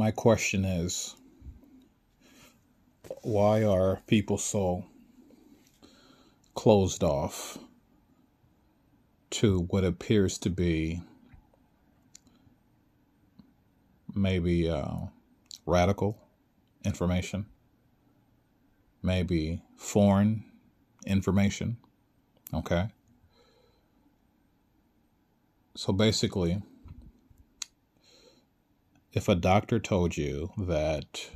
my question is why are people so closed off to what appears to be maybe uh, radical information, maybe foreign information. Okay. So basically, if a doctor told you that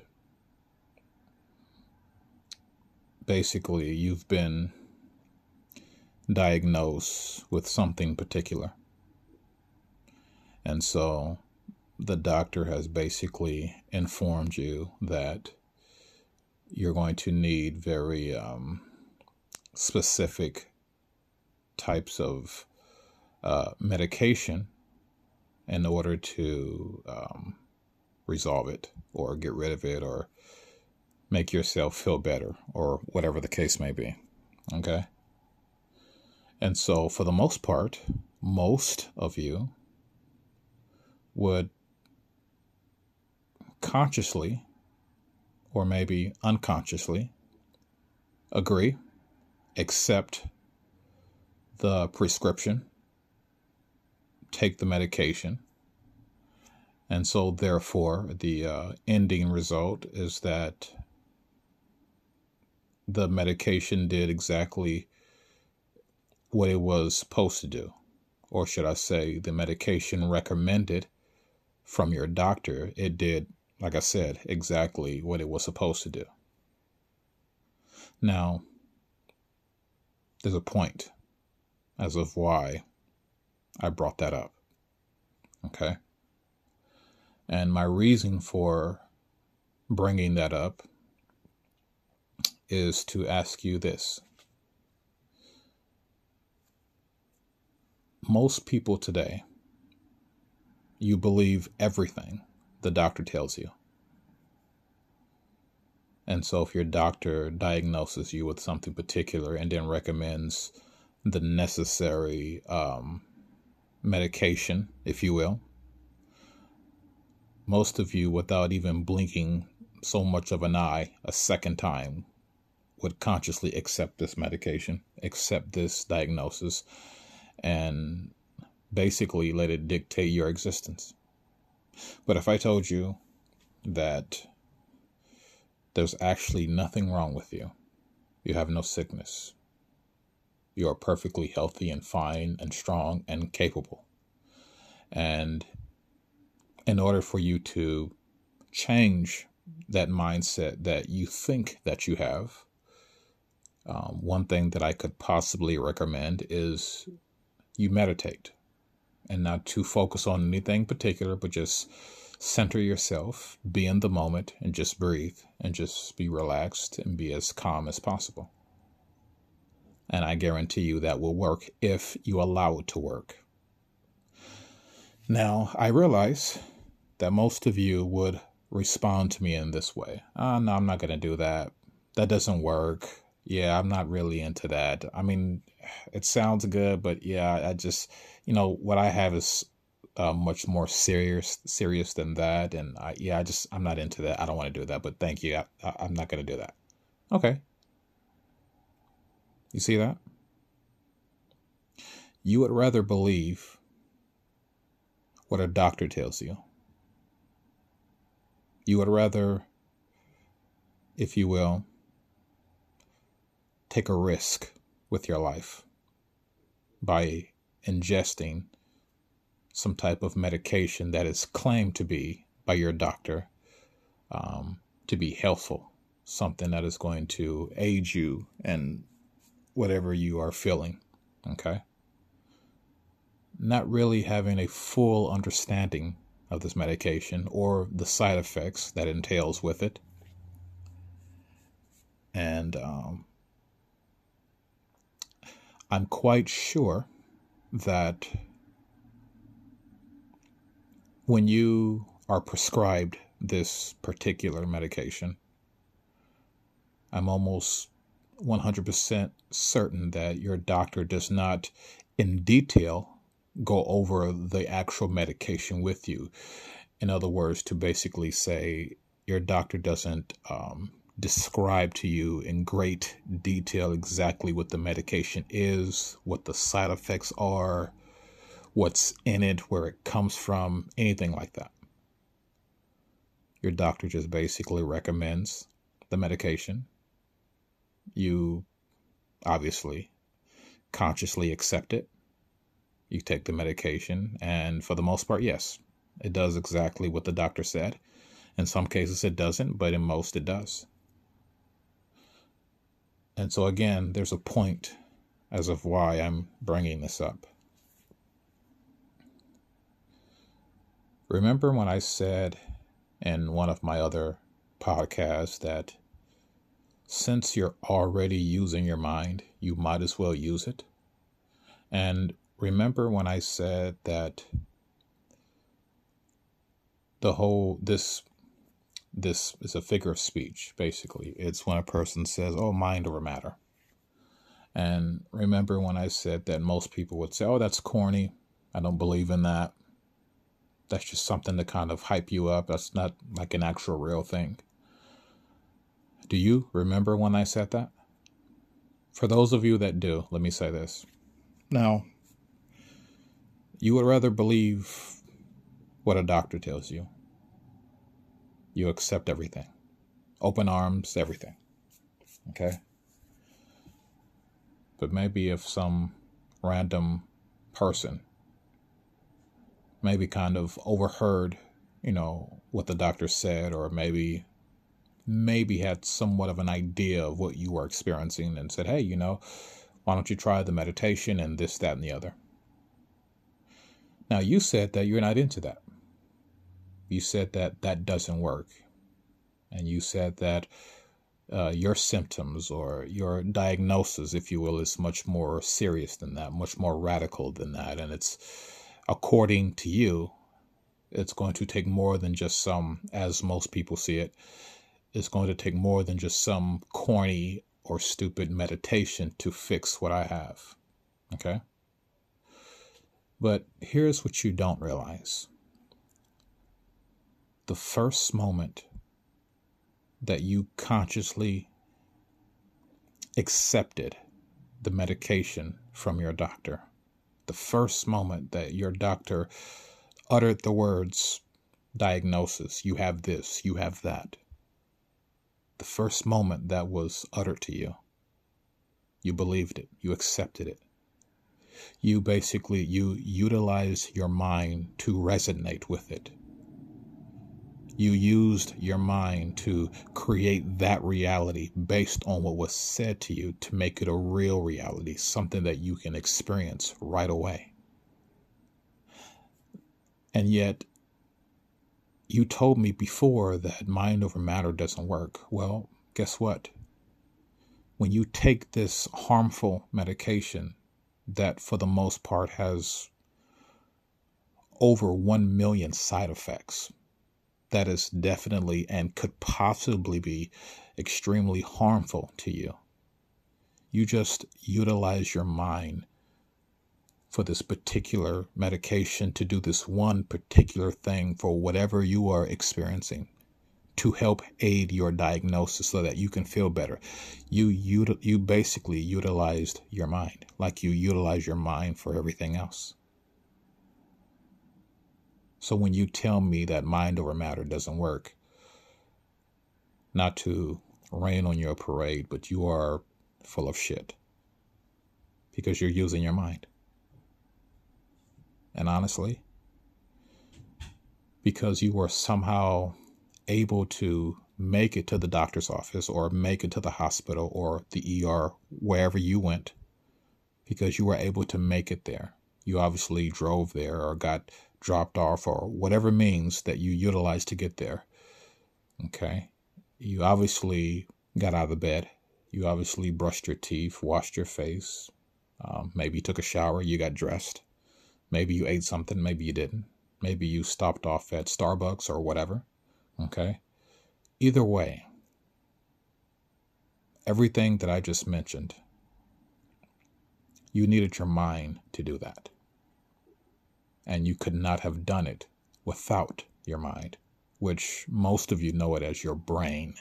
basically you've been diagnosed with something particular, and so the doctor has basically informed you that you're going to need very um, specific types of uh, medication in order to um, resolve it or get rid of it or make yourself feel better or whatever the case may be. Okay? And so, for the most part, most of you would consciously or maybe unconsciously agree, accept the prescription, take the medication. And so, therefore, the uh, ending result is that the medication did exactly what it was supposed to do. Or should I say, the medication recommended from your doctor, it did like I said, exactly what it was supposed to do. Now, there's a point as of why I brought that up. Okay? And my reason for bringing that up is to ask you this. Most people today, you believe everything the doctor tells you. And so, if your doctor diagnoses you with something particular and then recommends the necessary um, medication, if you will, most of you, without even blinking so much of an eye a second time, would consciously accept this medication, accept this diagnosis, and basically let it dictate your existence. But if I told you that there's actually nothing wrong with you, you have no sickness, you are perfectly healthy and fine and strong and capable. And in order for you to change that mindset that you think that you have, um, one thing that I could possibly recommend is you meditate and not to focus on anything particular, but just center yourself, be in the moment, and just breathe and just be relaxed and be as calm as possible. And I guarantee you that will work if you allow it to work. Now, I realize that most of you would respond to me in this way. Oh, no, I'm not going to do that. That doesn't work. Yeah, I'm not really into that. I mean, it sounds good, but yeah, I just you know what I have is uh, much more serious serious than that, and I yeah I just I'm not into that. I don't want to do that, but thank you. I, I'm not going to do that. Okay. You see that? You would rather believe what a doctor tells you. You would rather, if you will, take a risk with your life by ingesting some type of medication that is claimed to be by your doctor um, to be helpful, something that is going to aid you in whatever you are feeling. Okay. Not really having a full understanding of this medication or the side effects that entails with it. And um, I'm quite sure that when you are prescribed this particular medication, I'm almost 100% certain that your doctor does not, in detail, go over the actual medication with you In other words, to basically say your doctor doesn't um, describe to you in great detail exactly what the medication is, what the side effects are, what's in it, where it comes from, anything like that. Your doctor just basically recommends the medication. You obviously consciously accept it. You take the medication, and for the most part, yes, it does exactly what the doctor said. In some cases, it doesn't, but in most, it does. And so, again, there's a point as of why I'm bringing this up. Remember when I said in one of my other podcasts that since you're already using your mind, you might as well use it? And remember when I said that the whole this this is a figure of speech, basically. It's when a person says, oh, mind over matter. And remember when I said that most people would say, oh, that's corny. I don't believe in that. That's just something to kind of hype you up. That's not like an actual real thing. Do you remember when I said that? For those of you that do, let me say this. Now, you would rather believe what a doctor tells you you accept everything. Open arms, everything. Okay? But maybe if some random person maybe kind of overheard, you know, what the doctor said, or maybe maybe had somewhat of an idea of what you were experiencing and said, hey, you know, why don't you try the meditation and this, that, and the other? Now, you said that you're not into that you said that that doesn't work. And you said that uh, your symptoms or your diagnosis, if you will, is much more serious than that, much more radical than that. And it's, according to you, it's going to take more than just some, as most people see it, it's going to take more than just some corny or stupid meditation to fix what I have. Okay? But here's what you don't realize the first moment that you consciously accepted the medication from your doctor, the first moment that your doctor uttered the words diagnosis, you have this, you have that, the first moment that was uttered to you, you believed it, you accepted it. You basically you utilize your mind to resonate with it you used your mind to create that reality based on what was said to you to make it a real reality, something that you can experience right away. And yet, you told me before that mind over matter doesn't work. Well, guess what? When you take this harmful medication that, for the most part, has over 1 million side effects, that is definitely and could possibly be extremely harmful to you. You just utilize your mind for this particular medication to do this one particular thing for whatever you are experiencing to help aid your diagnosis so that you can feel better. You you you basically utilized your mind like you utilize your mind for everything else. So when you tell me that mind over matter doesn't work, not to rain on your parade, but you are full of shit because you're using your mind. And honestly, because you were somehow able to make it to the doctor's office or make it to the hospital or the ER, wherever you went, because you were able to make it there. You obviously drove there or got dropped off or whatever means that you utilized to get there. Okay. You obviously got out of bed. You obviously brushed your teeth, washed your face. Um, maybe you took a shower, you got dressed. Maybe you ate something, maybe you didn't. Maybe you stopped off at Starbucks or whatever. Okay. Either way, everything that I just mentioned, you needed your mind to do that and you could not have done it without your mind, which most of you know it as your brain.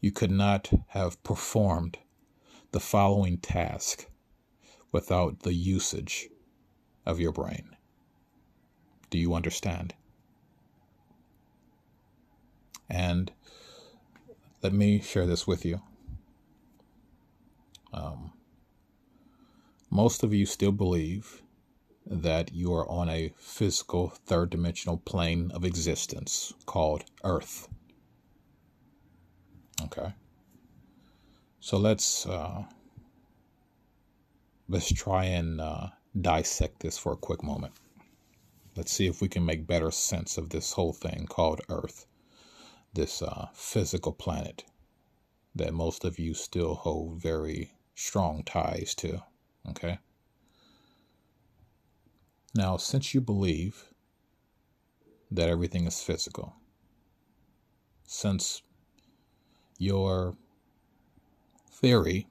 You could not have performed the following task without the usage of your brain. Do you understand? And let me share this with you. Um, most of you still believe that you are on a physical third dimensional plane of existence called Earth. Okay. So let's uh, let's try and uh, dissect this for a quick moment. Let's see if we can make better sense of this whole thing called Earth, this uh, physical planet that most of you still hold very strong ties to. Okay. Now, since you believe that everything is physical, since your theory,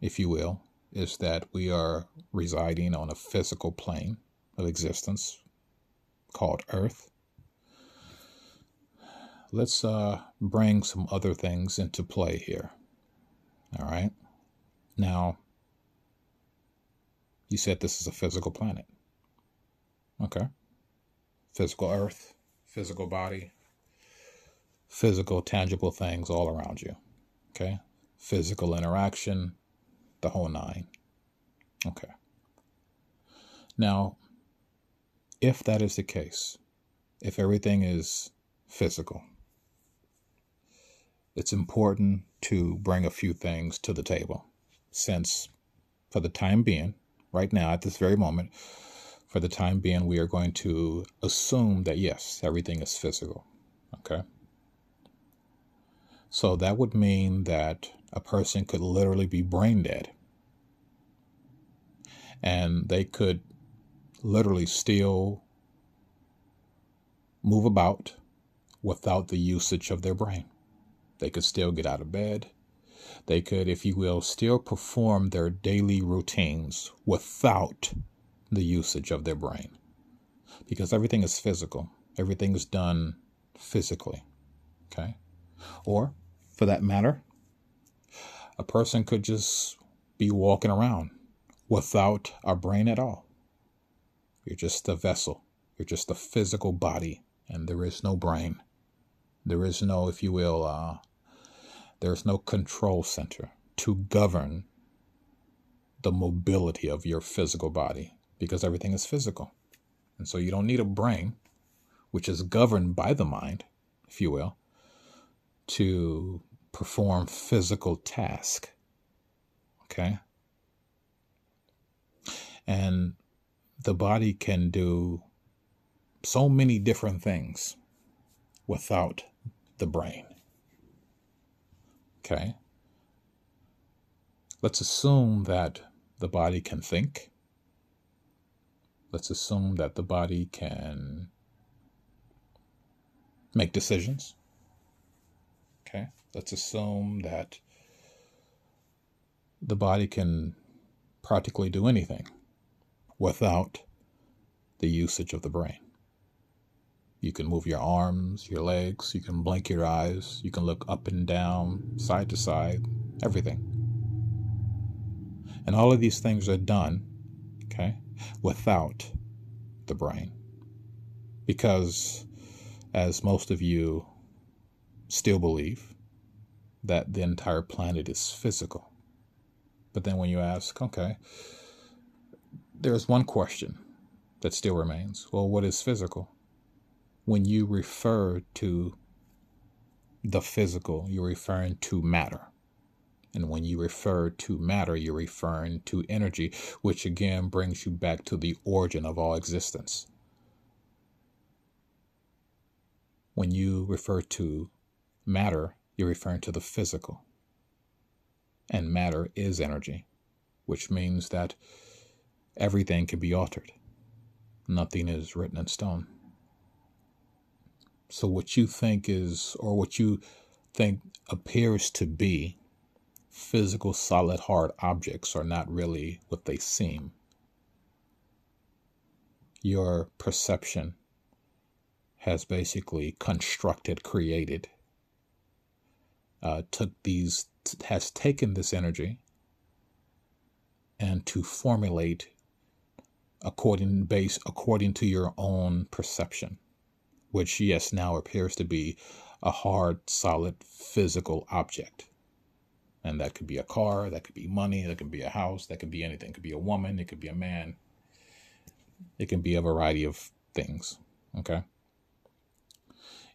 if you will, is that we are residing on a physical plane of existence called Earth, let's uh, bring some other things into play here. All right. Now, you said this is a physical planet. Okay. Physical earth, physical body, physical, tangible things all around you. Okay. Physical interaction, the whole nine. Okay. Now, if that is the case, if everything is physical, it's important to bring a few things to the table since, for the time being, right now, at this very moment, for the time being, we are going to assume that yes, everything is physical. Okay. So that would mean that a person could literally be brain dead. And they could literally still move about without the usage of their brain. They could still get out of bed. They could, if you will, still perform their daily routines without the usage of their brain. Because everything is physical, everything is done physically. Okay? Or, for that matter, a person could just be walking around without a brain at all. You're just a vessel, you're just a physical body, and there is no brain. There is no, if you will, uh, there's no control center to govern the mobility of your physical body because everything is physical. And so you don't need a brain, which is governed by the mind, if you will, to perform physical task. Okay? And the body can do so many different things without the brain. Okay? Let's assume that the body can think let's assume that the body can make decisions. Okay, let's assume that the body can practically do anything without the usage of the brain. You can move your arms, your legs, you can blink your eyes, you can look up and down, side to side, everything. And all of these things are done, okay, without the brain. Because, as most of you still believe, that the entire planet is physical. But then when you ask, okay, there's one question that still remains. Well, what is physical? When you refer to the physical, you're referring to matter. And when you refer to matter, you're referring to energy, which again brings you back to the origin of all existence. When you refer to matter, you're referring to the physical. And matter is energy, which means that everything can be altered. Nothing is written in stone. So, what you think is, or what you think appears to be, physical, solid, hard objects are not really what they seem. Your perception has basically constructed, created, uh, took these, has taken this energy and to formulate according base according to your own perception, which yes now appears to be a hard, solid, physical object. And that could be a car, that could be money, that could be a house, that could be anything. It could be a woman, it could be a man. It can be a variety of things. Okay.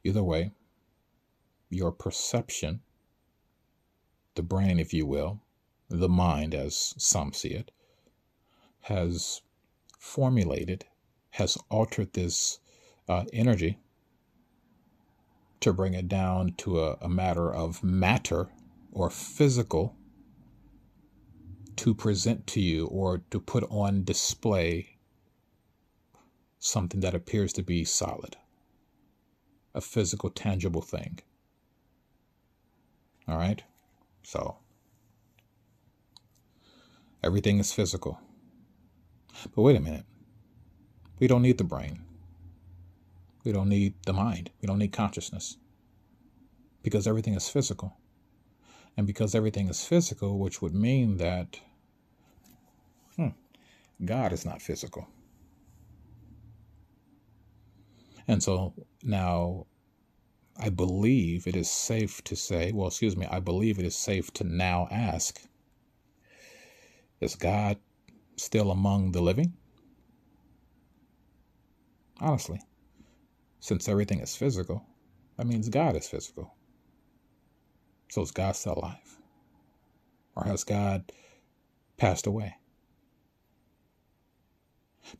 Either way, your perception, the brain, if you will, the mind, as some see it, has formulated, has altered this uh, energy to bring it down to a, a matter of matter or physical to present to you or to put on display something that appears to be solid, a physical, tangible thing. All right? So, everything is physical. But wait a minute. We don't need the brain. We don't need the mind. We don't need consciousness. Because everything is physical. And because everything is physical, which would mean that hmm, God is not physical. And so now I believe it is safe to say, well, excuse me, I believe it is safe to now ask Is God still among the living? Honestly, since everything is physical, that means God is physical. So is God still alive? Or has God passed away?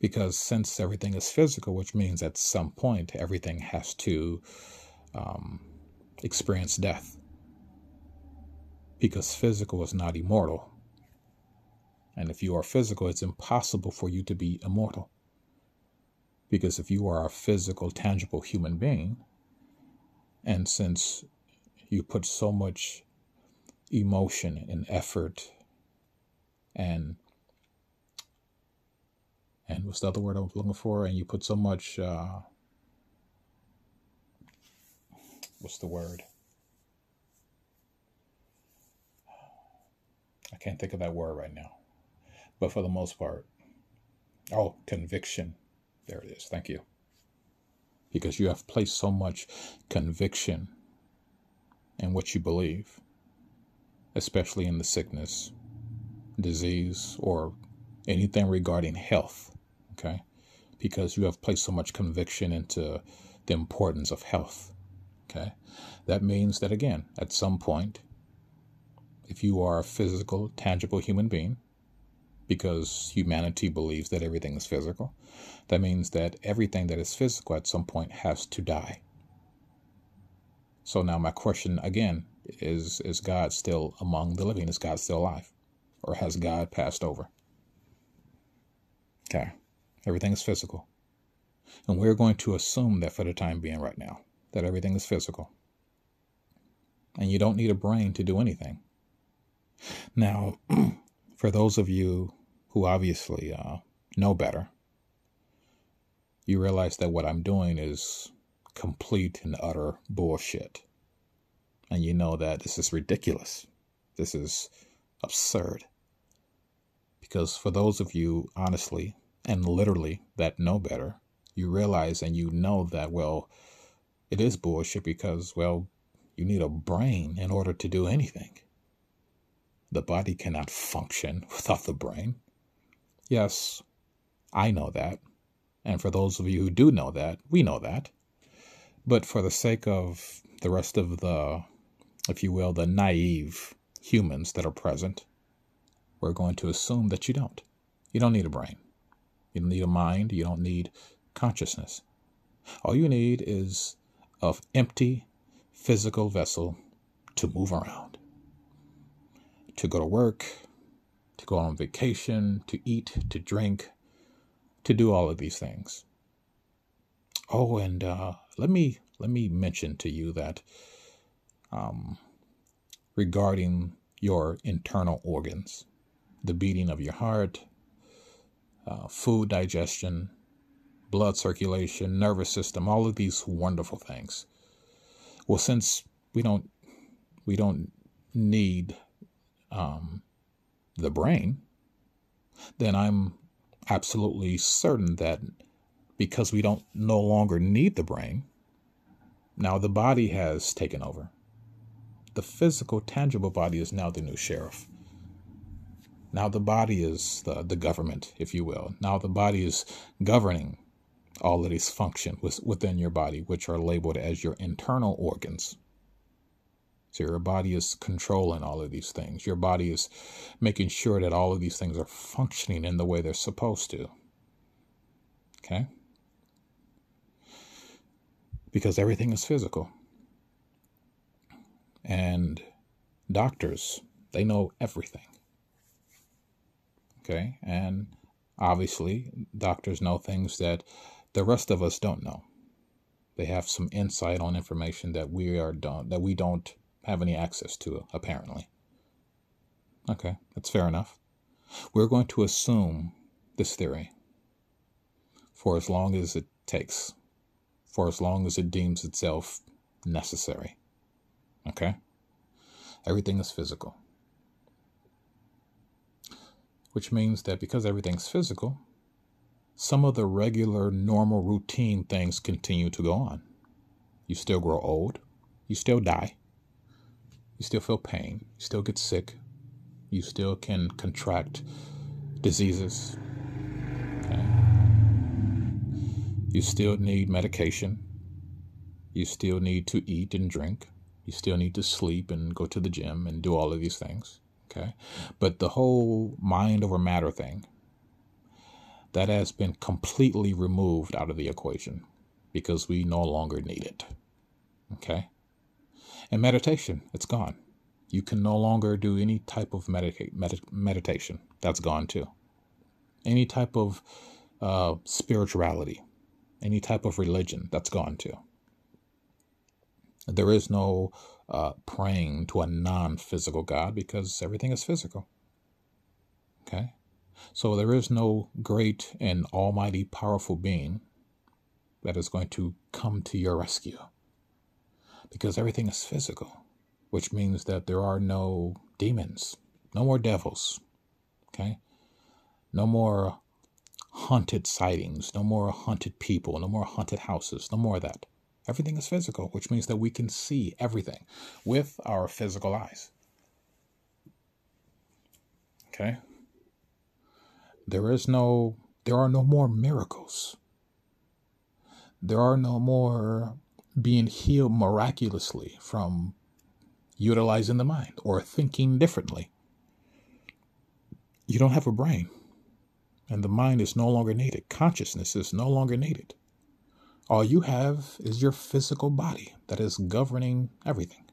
Because since everything is physical, which means at some point everything has to um, experience death. Because physical is not immortal, and if you are physical, it's impossible for you to be immortal. Because if you are a physical, tangible human being, and since you put so much emotion and effort and and what's the other word I was looking for? And you put so much uh, what's the word? I can't think of that word right now but for the most part, oh, conviction. There it is. Thank you. Because you have placed so much conviction in what you believe, especially in the sickness, disease, or anything regarding health. Okay. Because you have placed so much conviction into the importance of health. Okay. That means that, again, at some point, if you are a physical, tangible human being, because humanity believes that everything is physical. That means that everything that is physical at some point has to die. So now my question again is is God still among the living? Is God still alive? Or has God passed over? Okay. Everything is physical. And we're going to assume that for the time being right now, that everything is physical. And you don't need a brain to do anything. Now, for those of you who obviously uh, know better, you realize that what I'm doing is complete and utter bullshit. And you know that this is ridiculous. This is absurd. Because for those of you, honestly and literally, that know better, you realize and you know that, well, it is bullshit because, well, you need a brain in order to do anything. The body cannot function without the brain. Yes, I know that. And for those of you who do know that, we know that. But for the sake of the rest of the, if you will, the naive humans that are present, we're going to assume that you don't. You don't need a brain. You don't need a mind. You don't need consciousness. All you need is a empty physical vessel to move around to go to work, to go on vacation, to eat, to drink, to do all of these things. Oh, and uh, let me let me mention to you that um, regarding your internal organs, the beating of your heart, uh, food digestion, blood circulation, nervous system, all of these wonderful things. Well, since we don't we don't need um, the brain, then I'm absolutely certain that because we don't no longer need the brain, now the body has taken over. The physical, tangible body is now the new sheriff. Now the body is the, the government, if you will. Now the body is governing all of these functions within your body, which are labeled as your internal organs. So your body is controlling all of these things. Your body is making sure that all of these things are functioning in the way they're supposed to. Okay? Because everything is physical. And doctors, they know everything. Okay? And obviously, doctors know things that the rest of us don't know. They have some insight on information that we are don't, that we don't have any access to, apparently. Okay, that's fair enough. We're going to assume this theory for as long as it takes, for as long as it deems itself necessary. Okay? Everything is physical. Which means that because everything's physical, some of the regular, normal, routine things continue to go on. You still grow old. You still die. You still feel pain. You still get sick. You still can contract diseases. Okay? You still need medication. You still need to eat and drink. You still need to sleep and go to the gym and do all of these things. Okay. But the whole mind over matter thing, that has been completely removed out of the equation because we no longer need it. Okay? And meditation, it's gone. You can no longer do any type of meditation. That's gone too. Any type of uh, spirituality, any type of religion, that's gone too. There is no uh, praying to a non physical God because everything is physical. Okay? So there is no great and almighty powerful being that is going to come to your rescue because everything is physical, which means that there are no demons, no more devils, okay? No more haunted sightings, no more haunted people, no more haunted houses, no more of that. Everything is physical, which means that we can see everything with our physical eyes. Okay? There is no there are no more miracles. There are no more being healed miraculously from utilizing the mind or thinking differently. You don't have a brain, and the mind is no longer needed. Consciousness is no longer needed. All you have is your physical body that is governing everything.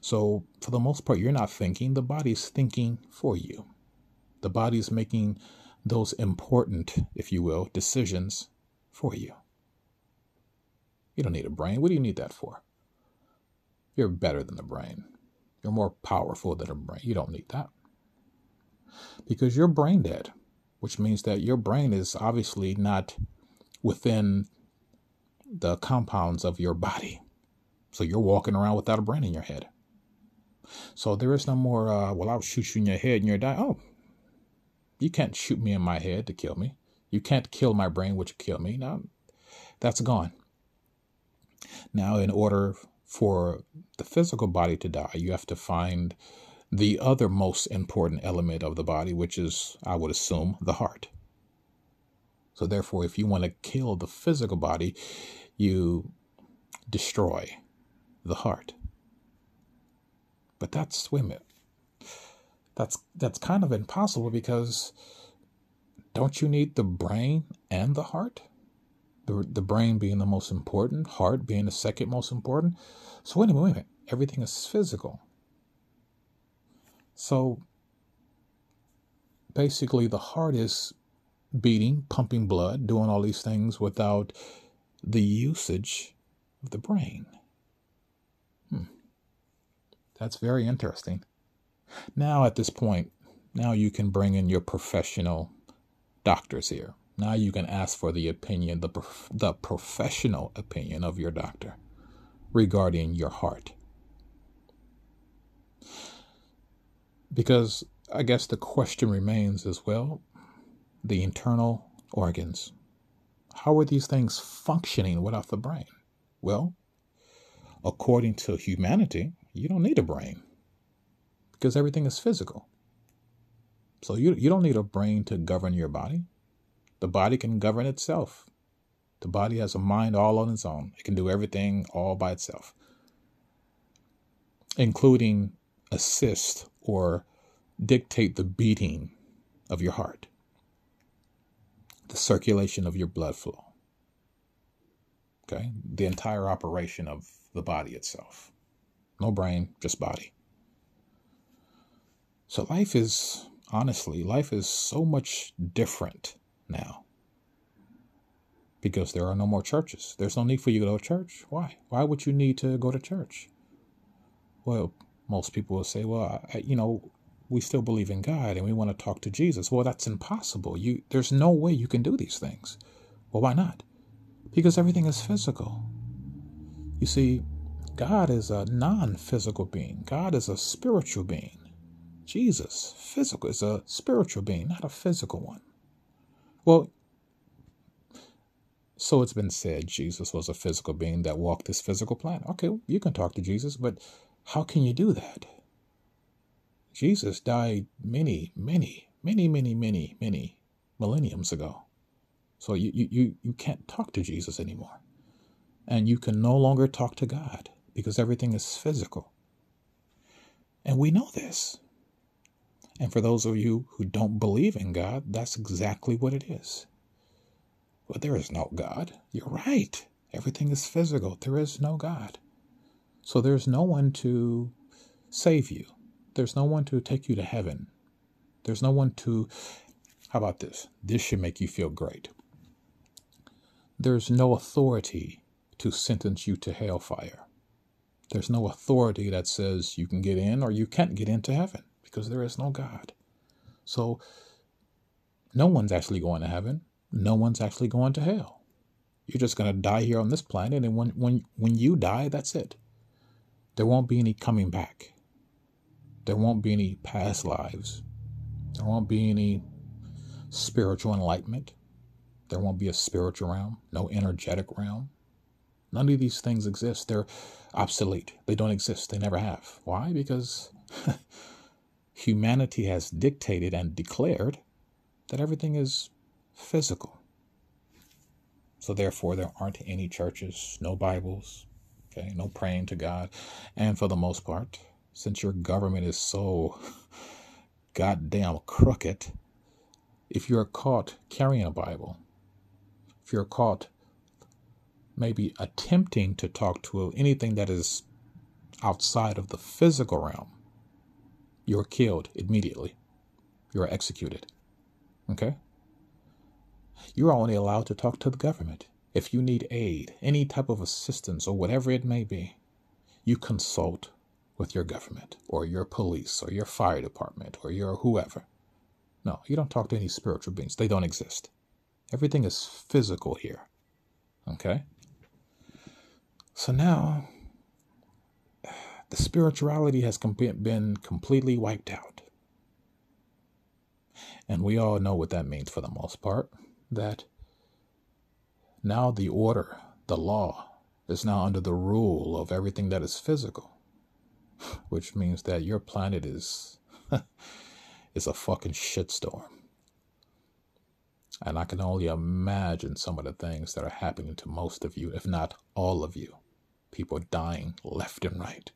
So, for the most part, you're not thinking, the body's thinking for you. The body's making those important, if you will, decisions for you. You don't need a brain. What do you need that for? You're better than the brain. You're more powerful than a brain. You don't need that. Because you're brain dead, which means that your brain is obviously not within the compounds of your body. So you're walking around without a brain in your head. So there is no more, uh, well, I'll shoot you in your head and you're dying. Oh, you can't shoot me in my head to kill me. You can't kill my brain, which kill me. Now, that's gone. Now, in order for the physical body to die, you have to find the other most important element of the body, which is, I would assume, the heart. So, therefore, if you want to kill the physical body, you destroy the heart. But that's, a that's, that's kind of impossible because don't you need the brain and the heart? The, the brain being the most important, heart being the second most important. So, wait a minute, wait a minute. Everything is physical. So, basically, the heart is beating, pumping blood, doing all these things without the usage of the brain. Hmm. That's very interesting. Now, at this point, now you can bring in your professional doctors here. Now you can ask for the opinion, the, the professional opinion of your doctor regarding your heart. Because I guess the question remains as well the internal organs. How are these things functioning without the brain? Well, according to humanity, you don't need a brain because everything is physical. So you, you don't need a brain to govern your body. The body can govern itself. The body has a mind all on its own. It can do everything all by itself, including assist or dictate the beating of your heart, the circulation of your blood flow. Okay? The entire operation of the body itself. No brain, just body. So life is, honestly, life is so much different now because there are no more churches. There's no need for you to go to church. Why? Why would you need to go to church? Well, most people will say, well, I, you know, we still believe in God and we want to talk to Jesus. Well, that's impossible. You, there's no way you can do these things. Well, why not? Because everything is physical. You see, God is a non-physical being. God is a spiritual being. Jesus, physical, is a spiritual being, not a physical one. Well, so it's been said Jesus was a physical being that walked this physical planet. Okay, you can talk to Jesus, but how can you do that? Jesus died many, many, many, many, many, many millenniums ago. So you, you, you can't talk to Jesus anymore. And you can no longer talk to God because everything is physical. And we know this. And for those of you who don't believe in God, that's exactly what it is. But there is no God. You're right. Everything is physical. There is no God. So there's no one to save you. There's no one to take you to heaven. There's no one to. How about this? This should make you feel great. There's no authority to sentence you to hellfire. There's no authority that says you can get in or you can't get into heaven because there is no God. So no one's actually going to heaven no one's actually going to hell. You're just going to die here on this planet, and when, when, when you die, that's it. There won't be any coming back. There won't be any past lives. There won't be any spiritual enlightenment. There won't be a spiritual realm, no energetic realm. None of these things exist. They're obsolete. They don't exist. They never have. Why? Because humanity has dictated and declared that everything is physical. So therefore, there aren't any churches, no Bibles, okay, no praying to God. And for the most part, since your government is so goddamn crooked, if you're caught carrying a Bible, if you're caught maybe attempting to talk to anything that is outside of the physical realm, you're killed immediately. You're executed. Okay? You're only allowed to talk to the government. If you need aid, any type of assistance, or whatever it may be, you consult with your government, or your police, or your fire department, or your whoever. No, you don't talk to any spiritual beings. They don't exist. Everything is physical here. Okay? So now, the spirituality has been completely wiped out. And we all know what that means for the most part that now the order, the law, is now under the rule of everything that is physical, which means that your planet is is a fucking shitstorm. And I can only imagine some of the things that are happening to most of you, if not all of you. People dying left and right.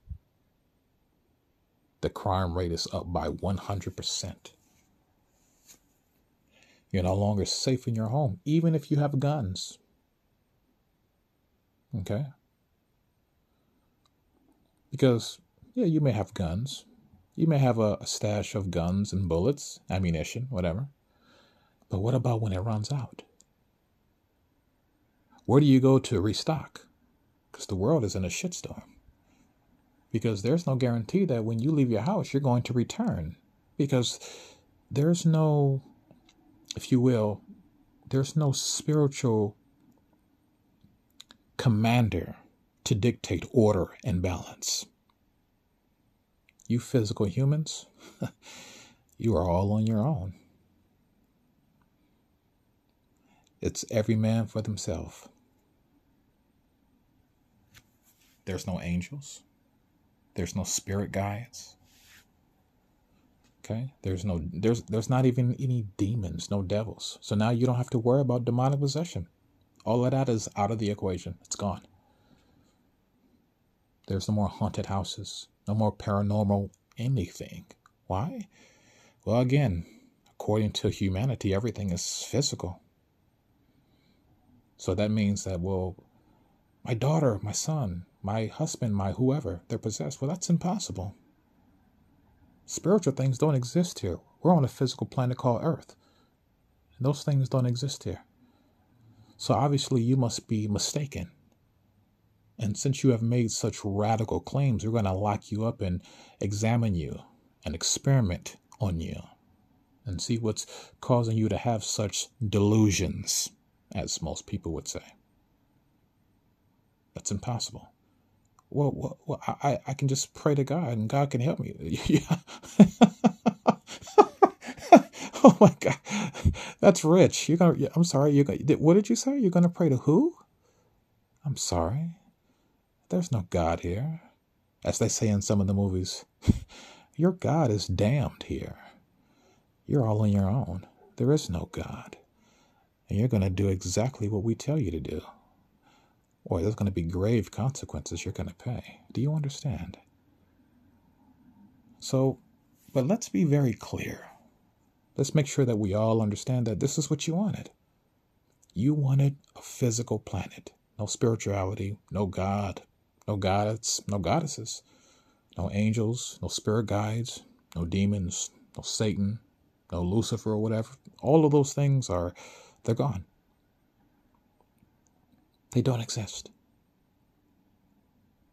The crime rate is up by 100%. You're no longer safe in your home, even if you have guns. Okay? Because, yeah, you may have guns. You may have a, a stash of guns and bullets, ammunition, whatever. But what about when it runs out? Where do you go to restock? Because the world is in a shitstorm. Because there's no guarantee that when you leave your house, you're going to return. Because there's no if you will, there's no spiritual commander to dictate order and balance. You physical humans, you are all on your own. It's every man for themselves. There's no angels. There's no spirit guides. Okay? There's no there's there's not even any demons, no devils. So now you don't have to worry about demonic possession. All of that is out of the equation. It's gone. There's no more haunted houses, no more paranormal anything. Why? Well, again, according to humanity, everything is physical. So that means that, well, my daughter, my son, my husband, my whoever, they're possessed. Well, that's impossible. Spiritual things don't exist here. We're on a physical planet called Earth. Those things don't exist here. So obviously, you must be mistaken. And since you have made such radical claims, we're going to lock you up and examine you and experiment on you and see what's causing you to have such delusions, as most people would say. That's impossible well, well, well I, I can just pray to God and God can help me. yeah. oh my God, that's rich. You're gonna. I'm sorry. You. What did you say? You're gonna pray to who? I'm sorry. There's no God here, as they say in some of the movies. Your God is damned here. You're all on your own. There is no God. And you're going to do exactly what we tell you to do or there's going to be grave consequences you're going to pay. Do you understand? So, but let's be very clear. Let's make sure that we all understand that this is what you wanted. You wanted a physical planet, no spirituality, no God, no goddess, no goddesses, no angels, no spirit guides, no demons, no Satan, no Lucifer or whatever. All of those things are, they're gone. They don't exist.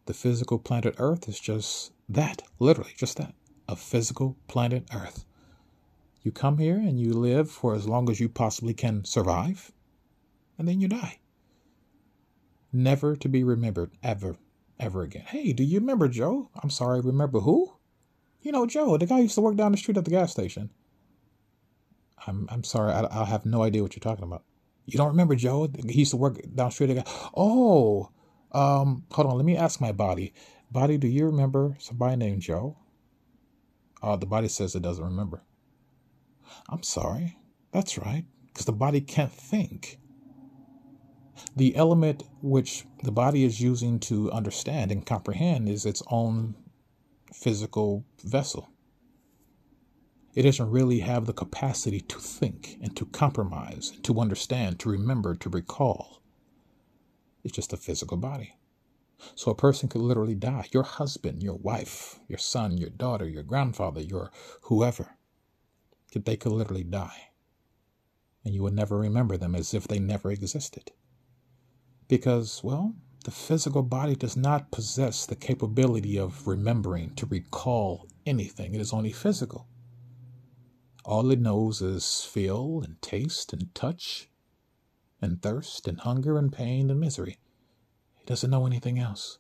The physical planet Earth is just that, literally, just that a physical planet Earth. You come here and you live for as long as you possibly can survive, and then you die. Never to be remembered ever, ever again. Hey, do you remember Joe? I'm sorry, remember who? You know, Joe, the guy used to work down the street at the gas station. I'm I'm sorry, I, I have no idea what you're talking about. You don't remember Joe? He used to work down street. Oh, um, hold on. Let me ask my body. Body, do you remember somebody named Joe? Uh, the body says it doesn't remember. I'm sorry. That's right. Because the body can't think. The element which the body is using to understand and comprehend is its own physical vessel. It doesn't really have the capacity to think and to compromise, to understand, to remember, to recall. It's just a physical body. So a person could literally die. Your husband, your wife, your son, your daughter, your grandfather, your whoever, they could literally die. And you would never remember them as if they never existed. Because, well, the physical body does not possess the capability of remembering, to recall anything. It is only physical. All it knows is feel and taste and touch and thirst and hunger and pain and misery. It doesn't know anything else.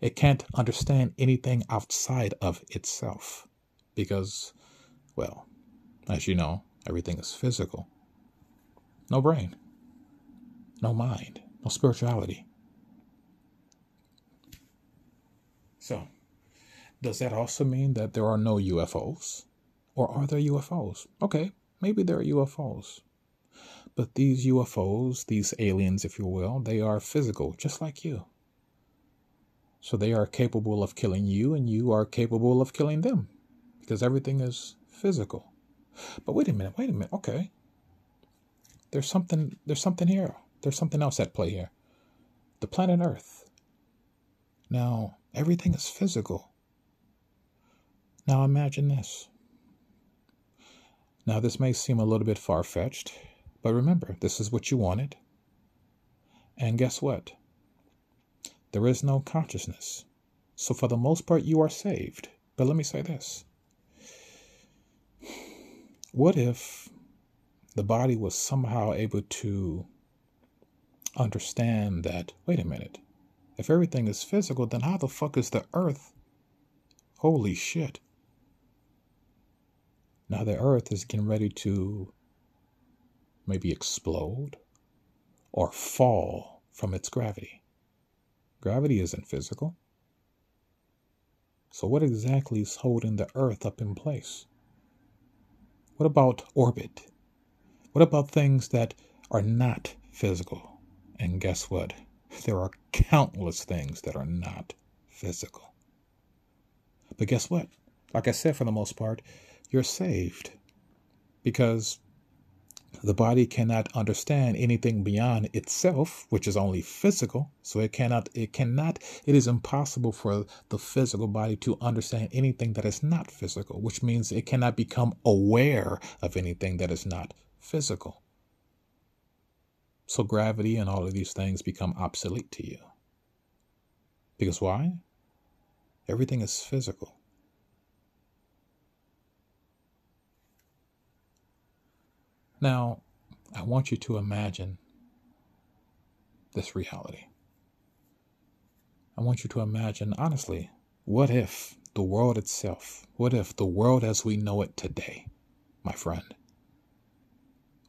It can't understand anything outside of itself because, well, as you know, everything is physical. No brain, no mind, no spirituality. So, does that also mean that there are no UFOs? Or are there UFOs? Okay, maybe there are UFOs. But these UFOs, these aliens, if you will, they are physical, just like you. So they are capable of killing you, and you are capable of killing them because everything is physical. But wait a minute, wait a minute. Okay. There's something there's something here. There's something else at play here. The planet Earth. Now, everything is physical. Now imagine this. Now, this may seem a little bit far fetched, but remember, this is what you wanted. And guess what? There is no consciousness. So, for the most part, you are saved. But let me say this What if the body was somehow able to understand that, wait a minute, if everything is physical, then how the fuck is the earth? Holy shit. Now the earth is getting ready to maybe explode or fall from its gravity. Gravity isn't physical. So, what exactly is holding the earth up in place? What about orbit? What about things that are not physical? And guess what? There are countless things that are not physical. But guess what? Like I said, for the most part, you're saved because the body cannot understand anything beyond itself, which is only physical. So it cannot, it cannot, it is impossible for the physical body to understand anything that is not physical, which means it cannot become aware of anything that is not physical. So gravity and all of these things become obsolete to you. Because why? Everything is physical. Now, I want you to imagine this reality. I want you to imagine, honestly, what if the world itself, what if the world as we know it today, my friend,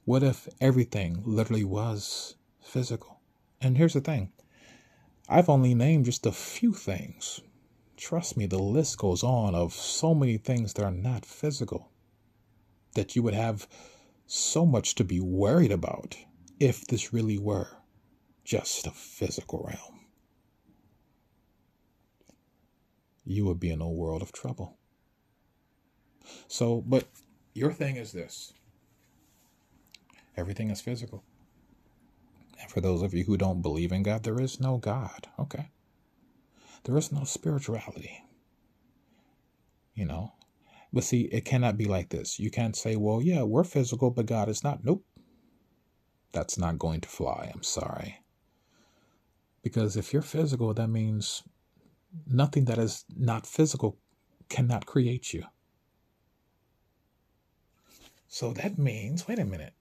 what if everything literally was physical? And here's the thing I've only named just a few things. Trust me, the list goes on of so many things that are not physical that you would have so much to be worried about if this really were just a physical realm. You would be in a world of trouble. So, but your thing is this Everything is physical. And for those of you who don't believe in God, there is no God. Okay. There is no spirituality. You know? But see, it cannot be like this. You can't say, well, yeah, we're physical, but God is not. Nope. That's not going to fly. I'm sorry. Because if you're physical, that means nothing that is not physical cannot create you. So that means, wait a minute.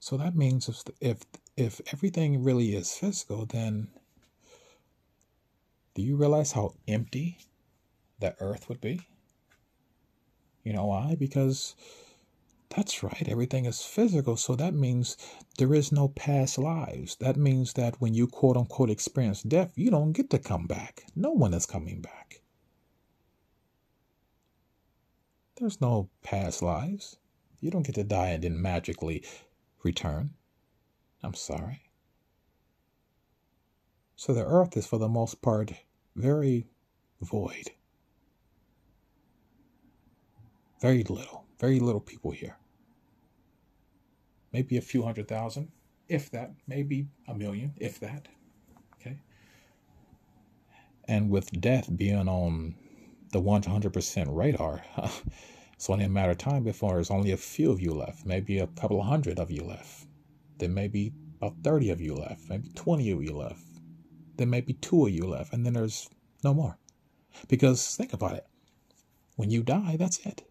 So that means if if if everything really is physical, then do you realize how empty the earth would be? You know why? Because that's right, everything is physical. So that means there is no past lives. That means that when you quote unquote experience death, you don't get to come back. No one is coming back. There's no past lives. You don't get to die and then magically return. I'm sorry. So the earth is, for the most part, very void. Very little, very little people here. Maybe a few hundred thousand, if that, maybe a million, if that. Okay. And with death being on the 100% radar, It's only a matter of time before there's only a few of you left, maybe a couple of hundred of you left. Then maybe about 30 of you left, maybe 20 of you left. Then maybe two of you left, and then there's no more. Because think about it when you die, that's it.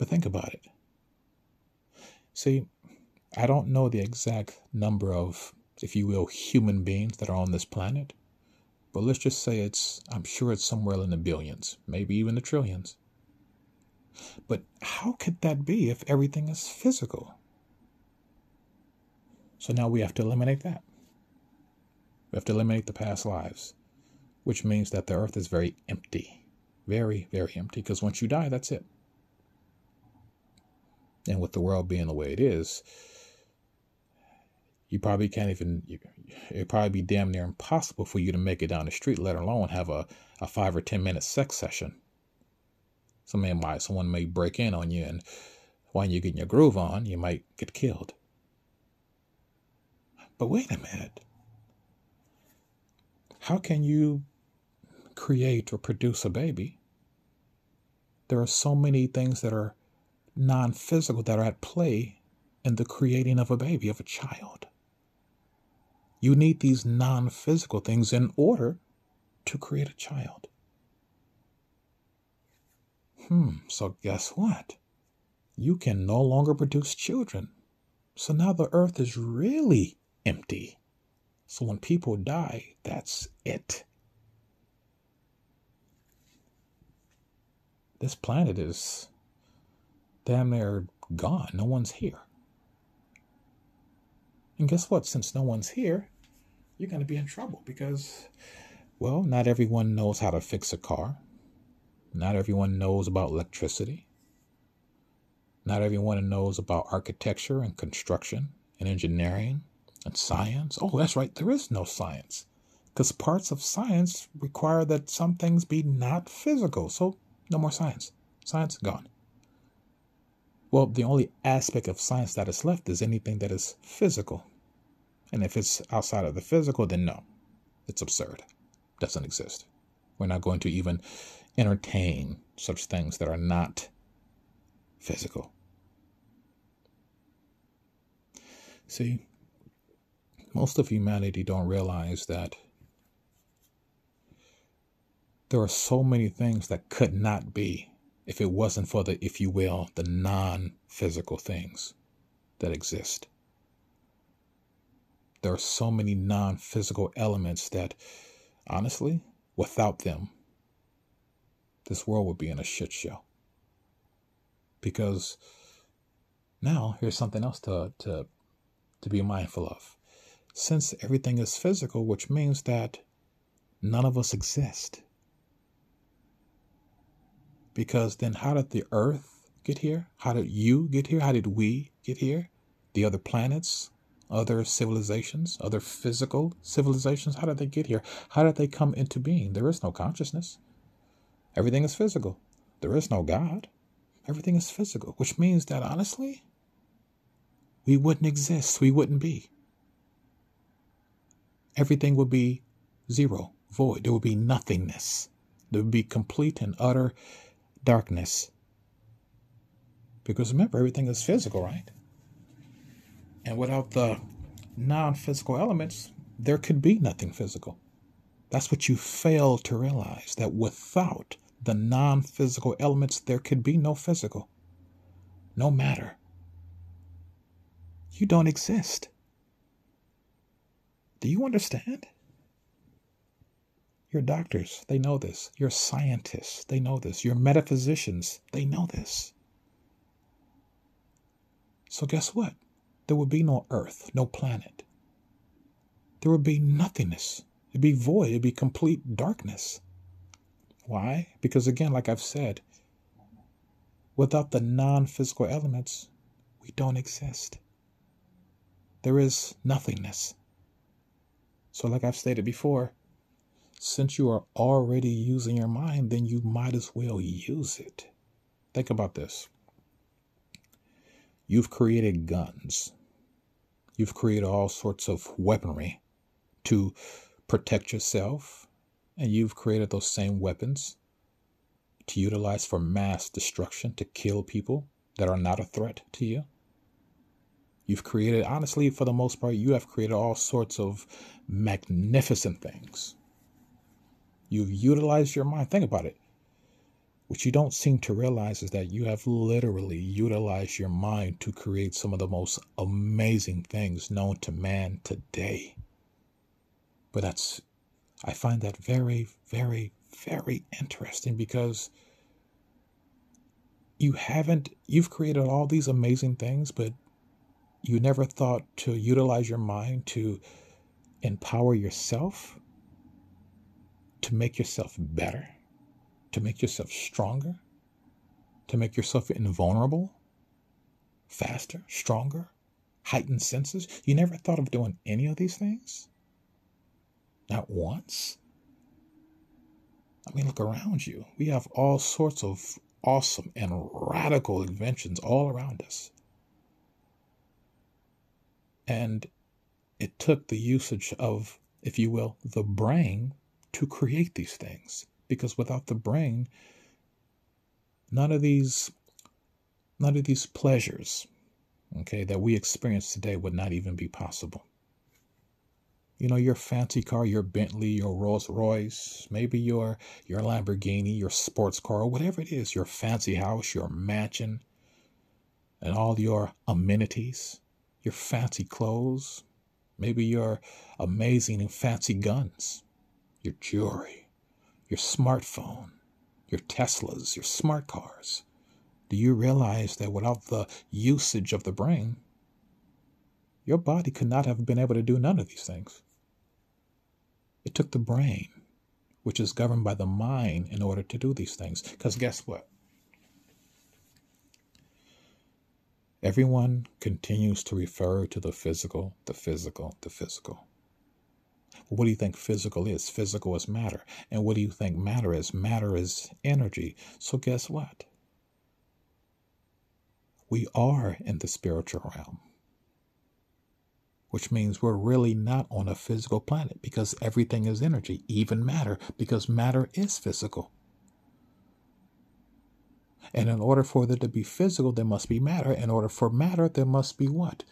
But think about it. See, I don't know the exact number of, if you will, human beings that are on this planet. But let's just say it's, I'm sure it's somewhere in the billions, maybe even the trillions. But how could that be if everything is physical? So now we have to eliminate that. We have to eliminate the past lives, which means that the earth is very empty. Very, very empty. Because once you die, that's it. And with the world being the way it is, you probably can't even it'd probably be damn near impossible for you to make it down the street let alone have a, a five or ten minute sex session. Somebody might someone may break in on you and while you're getting your groove on you might get killed. But wait a minute. How can you create or produce a baby? There are so many things that are non-physical that are at play in the creating of a baby of a child you need these non physical things in order to create a child. Hmm, so guess what? you can no longer produce children. So now the earth is really empty. So when people die, that's it. This planet is damn near gone. No one's here. And guess what? Since no one's here, you're going to be in trouble because, well, not everyone knows how to fix a car. Not everyone knows about electricity. Not everyone knows about architecture and construction and engineering and science. Oh, that's right, there is no science. Because parts of science require that some things be not physical. So, no more science. Science gone. Well, the only aspect of science that is left is anything that is physical. And if it's outside of the physical, then no, it's absurd. Doesn't exist. We're not going to even entertain such things that are not physical. See, most of humanity don't realize that there are so many things that could not be if it wasn't for the, if you will, the non physical things that exist. There are so many non physical elements that, honestly, without them, this world would be in a shit show. Because now here's something else to, to, to be mindful of. Since everything is physical, which means that none of us exist. Because then, how did the earth get here? How did you get here? How did we get here? The other planets, other civilizations, other physical civilizations, how did they get here? How did they come into being? There is no consciousness. Everything is physical. There is no God. Everything is physical, which means that honestly, we wouldn't exist. We wouldn't be. Everything would be zero, void. There would be nothingness. There would be complete and utter darkness. Because remember, everything is physical, right? And without the non physical elements, there could be nothing physical. That's what you fail to realize that without the non physical elements, there could be no physical, no matter. You don't exist. Do you understand? Your doctors, they know this. Your scientists, they know this. Your metaphysicians, they know this. So, guess what? There would be no earth, no planet. There would be nothingness. It'd be void. It'd be complete darkness. Why? Because, again, like I've said, without the non physical elements, we don't exist. There is nothingness. So, like I've stated before, since you are already using your mind, then you might as well use it. Think about this. You've created guns. You've created all sorts of weaponry to protect yourself, and you've created those same weapons to utilize for mass destruction to kill people that are not a threat to you. You've created, honestly, for the most part, you have created all sorts of magnificent things. You've utilized your mind. Think about it. What you don't seem to realize is that you have literally utilized your mind to create some of the most amazing things known to man today. But that's, I find that very, very, very interesting because you haven't, you've created all these amazing things, but you never thought to utilize your mind to empower yourself, to make yourself better, to make yourself stronger, to make yourself invulnerable, faster, stronger, heightened senses. You never thought of doing any of these things? Not once? I mean, look around you. We have all sorts of awesome and radical inventions all around us. And it took the usage of, if you will, the brain to create these things. Because without the brain, none of these none of these pleasures, okay, that we experience today would not even be possible. You know, your fancy car, your Bentley, your Rolls Royce, maybe your your Lamborghini, your sports car, whatever it is, your fancy house, your mansion, and all your amenities, your fancy clothes, maybe your amazing and fancy guns, your jewelry, your smartphone, your Teslas, your smart cars. Do you realize that without the usage of the brain, your body could not have been able to do none of these things? It took the brain, which is governed by the mind, in order to do these things. Because guess what? Everyone continues to refer to the physical, the physical, the physical. What do you think physical is? Physical is matter. And what do you think matter is? Matter is energy. So guess what? We are in the spiritual realm, which means we're really not on a physical planet because everything is energy, even matter, because matter is physical. And in order for there to be physical, there must be matter. In order for matter, there must be what?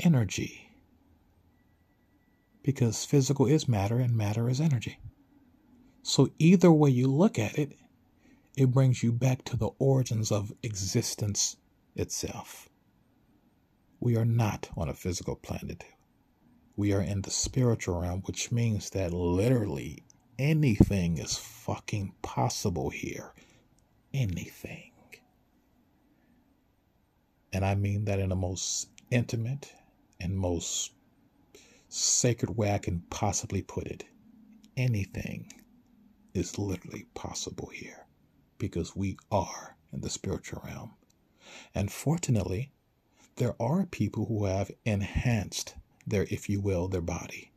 Energy. Because physical is matter and matter is energy. So either way you look at it, it brings you back to the origins of existence itself. We are not on a physical planet. We are in the spiritual realm, which means that literally anything is fucking possible here anything. And I mean that in the most intimate and most sacred way I can possibly put it. Anything is literally possible here because we are in the spiritual realm. And fortunately, there are people who have enhanced their, if you will, their body.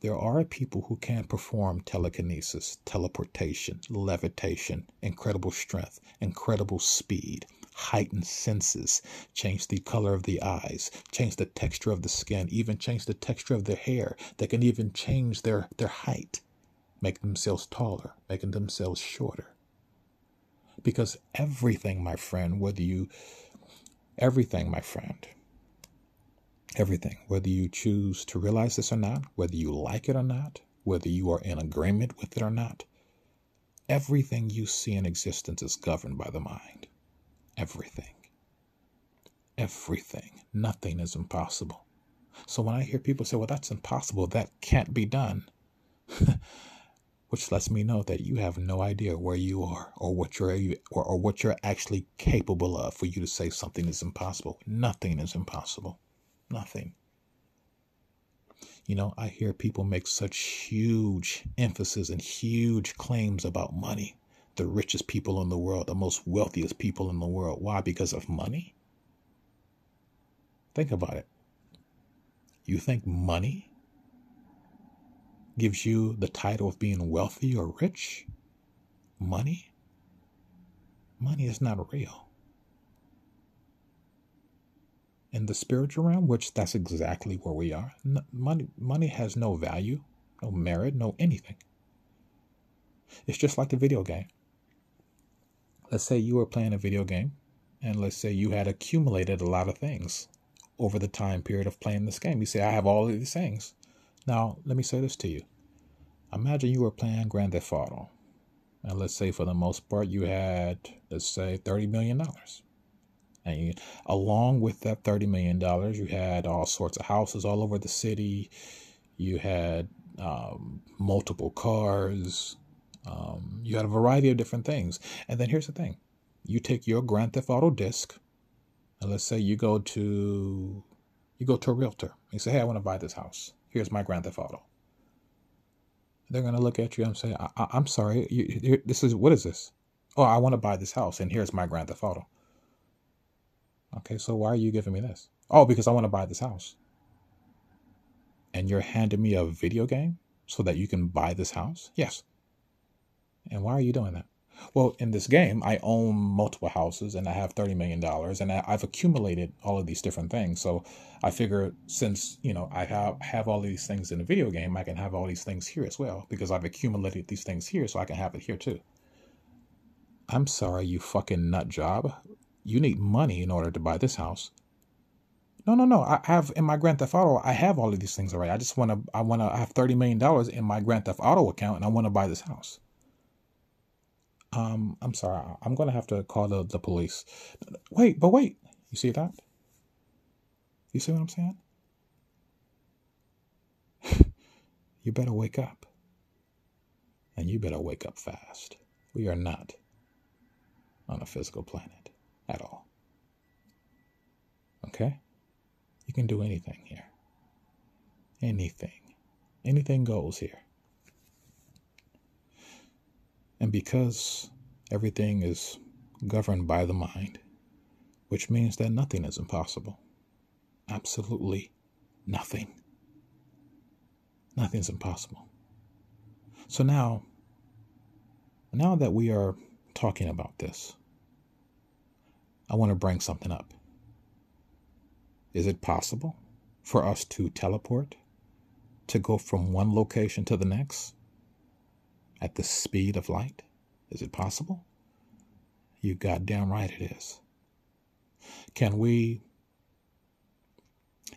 There are people who can perform telekinesis, teleportation, levitation, incredible strength, incredible speed, heightened senses, change the color of the eyes, change the texture of the skin, even change the texture of their hair. They can even change their, their height, make themselves taller, making themselves shorter. Because everything, my friend, whether you, everything, my friend, Everything, whether you choose to realize this or not, whether you like it or not, whether you are in agreement with it or not, everything you see in existence is governed by the mind. Everything. Everything. Nothing is impossible. So when I hear people say, well, that's impossible, that can't be done, which lets me know that you have no idea where you are or what you're or, or what you're actually capable of for you to say something is impossible. Nothing is impossible. Nothing. You know, I hear people make such huge emphasis and huge claims about money. The richest people in the world, the most wealthiest people in the world. Why? Because of money? Think about it. You think money gives you the title of being wealthy or rich? Money? Money is not real in the spiritual realm, which that's exactly where we are. Money, money has no value, no merit, no anything. It's just like the video game. Let's say you were playing a video game, and let's say you had accumulated a lot of things over the time period of playing this game. You say, I have all of these things. Now, let me say this to you. Imagine you were playing Grand Theft Auto, and let's say for the most part you had, let's say, $30 million. And you, along with that $30 million, you had all sorts of houses all over the city. You had um, multiple cars. Um, you had a variety of different things. And then here's the thing you take your Grand Theft Auto disc, and let's say you go to you go to a realtor. You say, "Hey, I want to buy this house. Here's my Grand Theft Auto." They're gonna look at you and say, I- am sorry, you, this is what is this? Oh, I want to buy this house, and here's my Grand Theft Auto." Okay, so why are you giving me this? Oh, because I want to buy this house. And you're handing me a video game so that you can buy this house? Yes. And why are you doing that? Well, in this game, I own multiple houses and I have $30 million and I've accumulated all of these different things. So I figure since, you know, I have, have all these things in a video game, I can have all these things here as well because I've accumulated these things here so I can have it here too. I'm sorry, you fucking nut job you need money in order to buy this house. No, no, no. I have in my Grand Theft Auto, I have all of these things already. I just want to, I want to have $30 million in my Grand Theft Auto account and I want to buy this house. Um, I'm sorry. I'm going to have to call the, the police. Wait, but wait. You see that? You see what I'm saying? you better wake up. And you better wake up fast. We are not on a physical planet at all. Okay? You can do anything here. Anything. Anything goes here. And because everything is governed by the mind, which means that nothing is impossible. Absolutely nothing. Nothing's impossible. So now, now that we are talking about this, I want to bring something up. Is it possible for us to teleport, to go from one location to the next at the speed of light? Is it possible? You goddamn right it is. Can we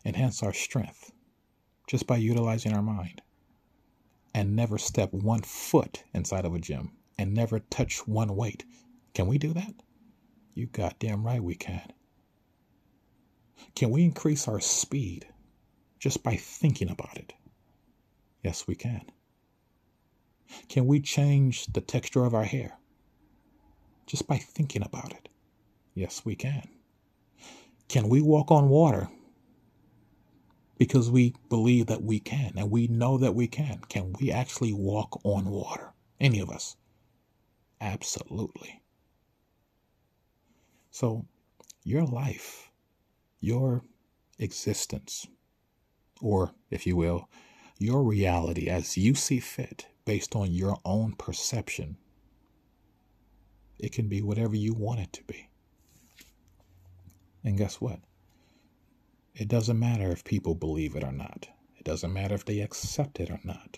enhance our strength just by utilizing our mind and never step one foot inside of a gym and never touch one weight? Can we do that? You goddamn right we can. Can we increase our speed just by thinking about it? Yes, we can. Can we change the texture of our hair just by thinking about it? Yes, we can. Can we walk on water? Because we believe that we can and we know that we can. Can we actually walk on water? Any of us? Absolutely. So, your life, your existence, or if you will, your reality as you see fit based on your own perception, it can be whatever you want it to be. And guess what? It doesn't matter if people believe it or not. It doesn't matter if they accept it or not.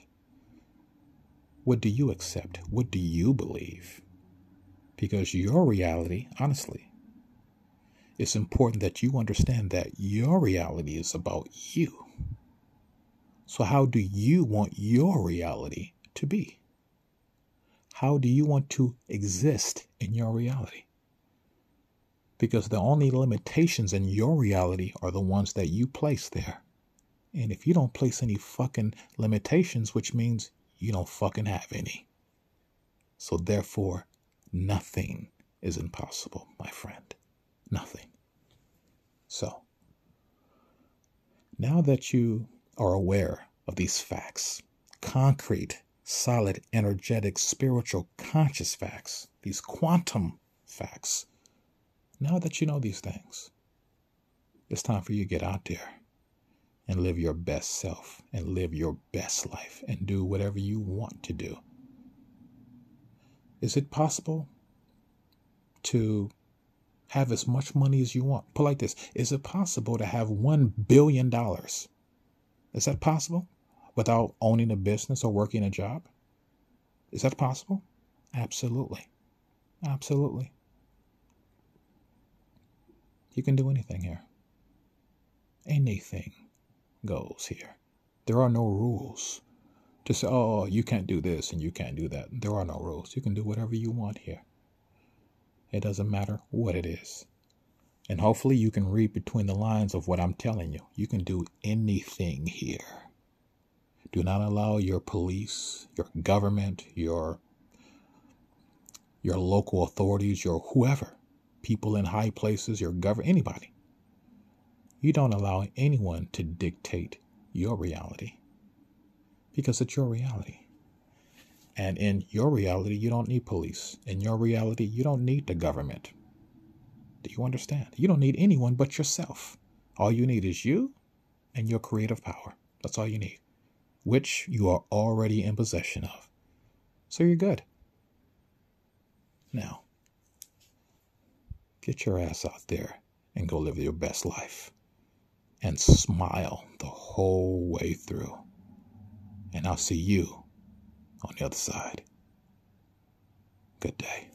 What do you accept? What do you believe? Because your reality, honestly, it's important that you understand that your reality is about you. So, how do you want your reality to be? How do you want to exist in your reality? because the only limitations in your reality are the ones that you place there. And if you don't place any fucking limitations, which means you don't fucking have any. So therefore, nothing is impossible, my friend. Nothing. So, now that you are aware of these facts, concrete, solid, energetic, spiritual, conscious facts, these quantum facts, now that you know these things, it's time for you to get out there and live your best self and live your best life and do whatever you want to do. Is it possible to have as much money as you want? Put like this Is it possible to have $1 billion? Is that possible without owning a business or working a job? Is that possible? Absolutely. Absolutely. You can do anything here. Anything goes here. There are no rules to say, oh, you can't do this and you can't do that. There are no rules. You can do whatever you want here. It doesn't matter what it is. And hopefully you can read between the lines of what I'm telling you. You can do anything here. Do not allow your police, your government, your your local authorities, your whoever people in high places, your government, anybody. You don't allow anyone to dictate your reality because it's your reality. And in your reality, you don't need police. In your reality, you don't need the government. Do you understand? You don't need anyone but yourself. All you need is you and your creative power. That's all you need, which you are already in possession of. So you're good. Now, Get your ass out there and go live your best life. And smile the whole way through. And I'll see you on the other side. Good day.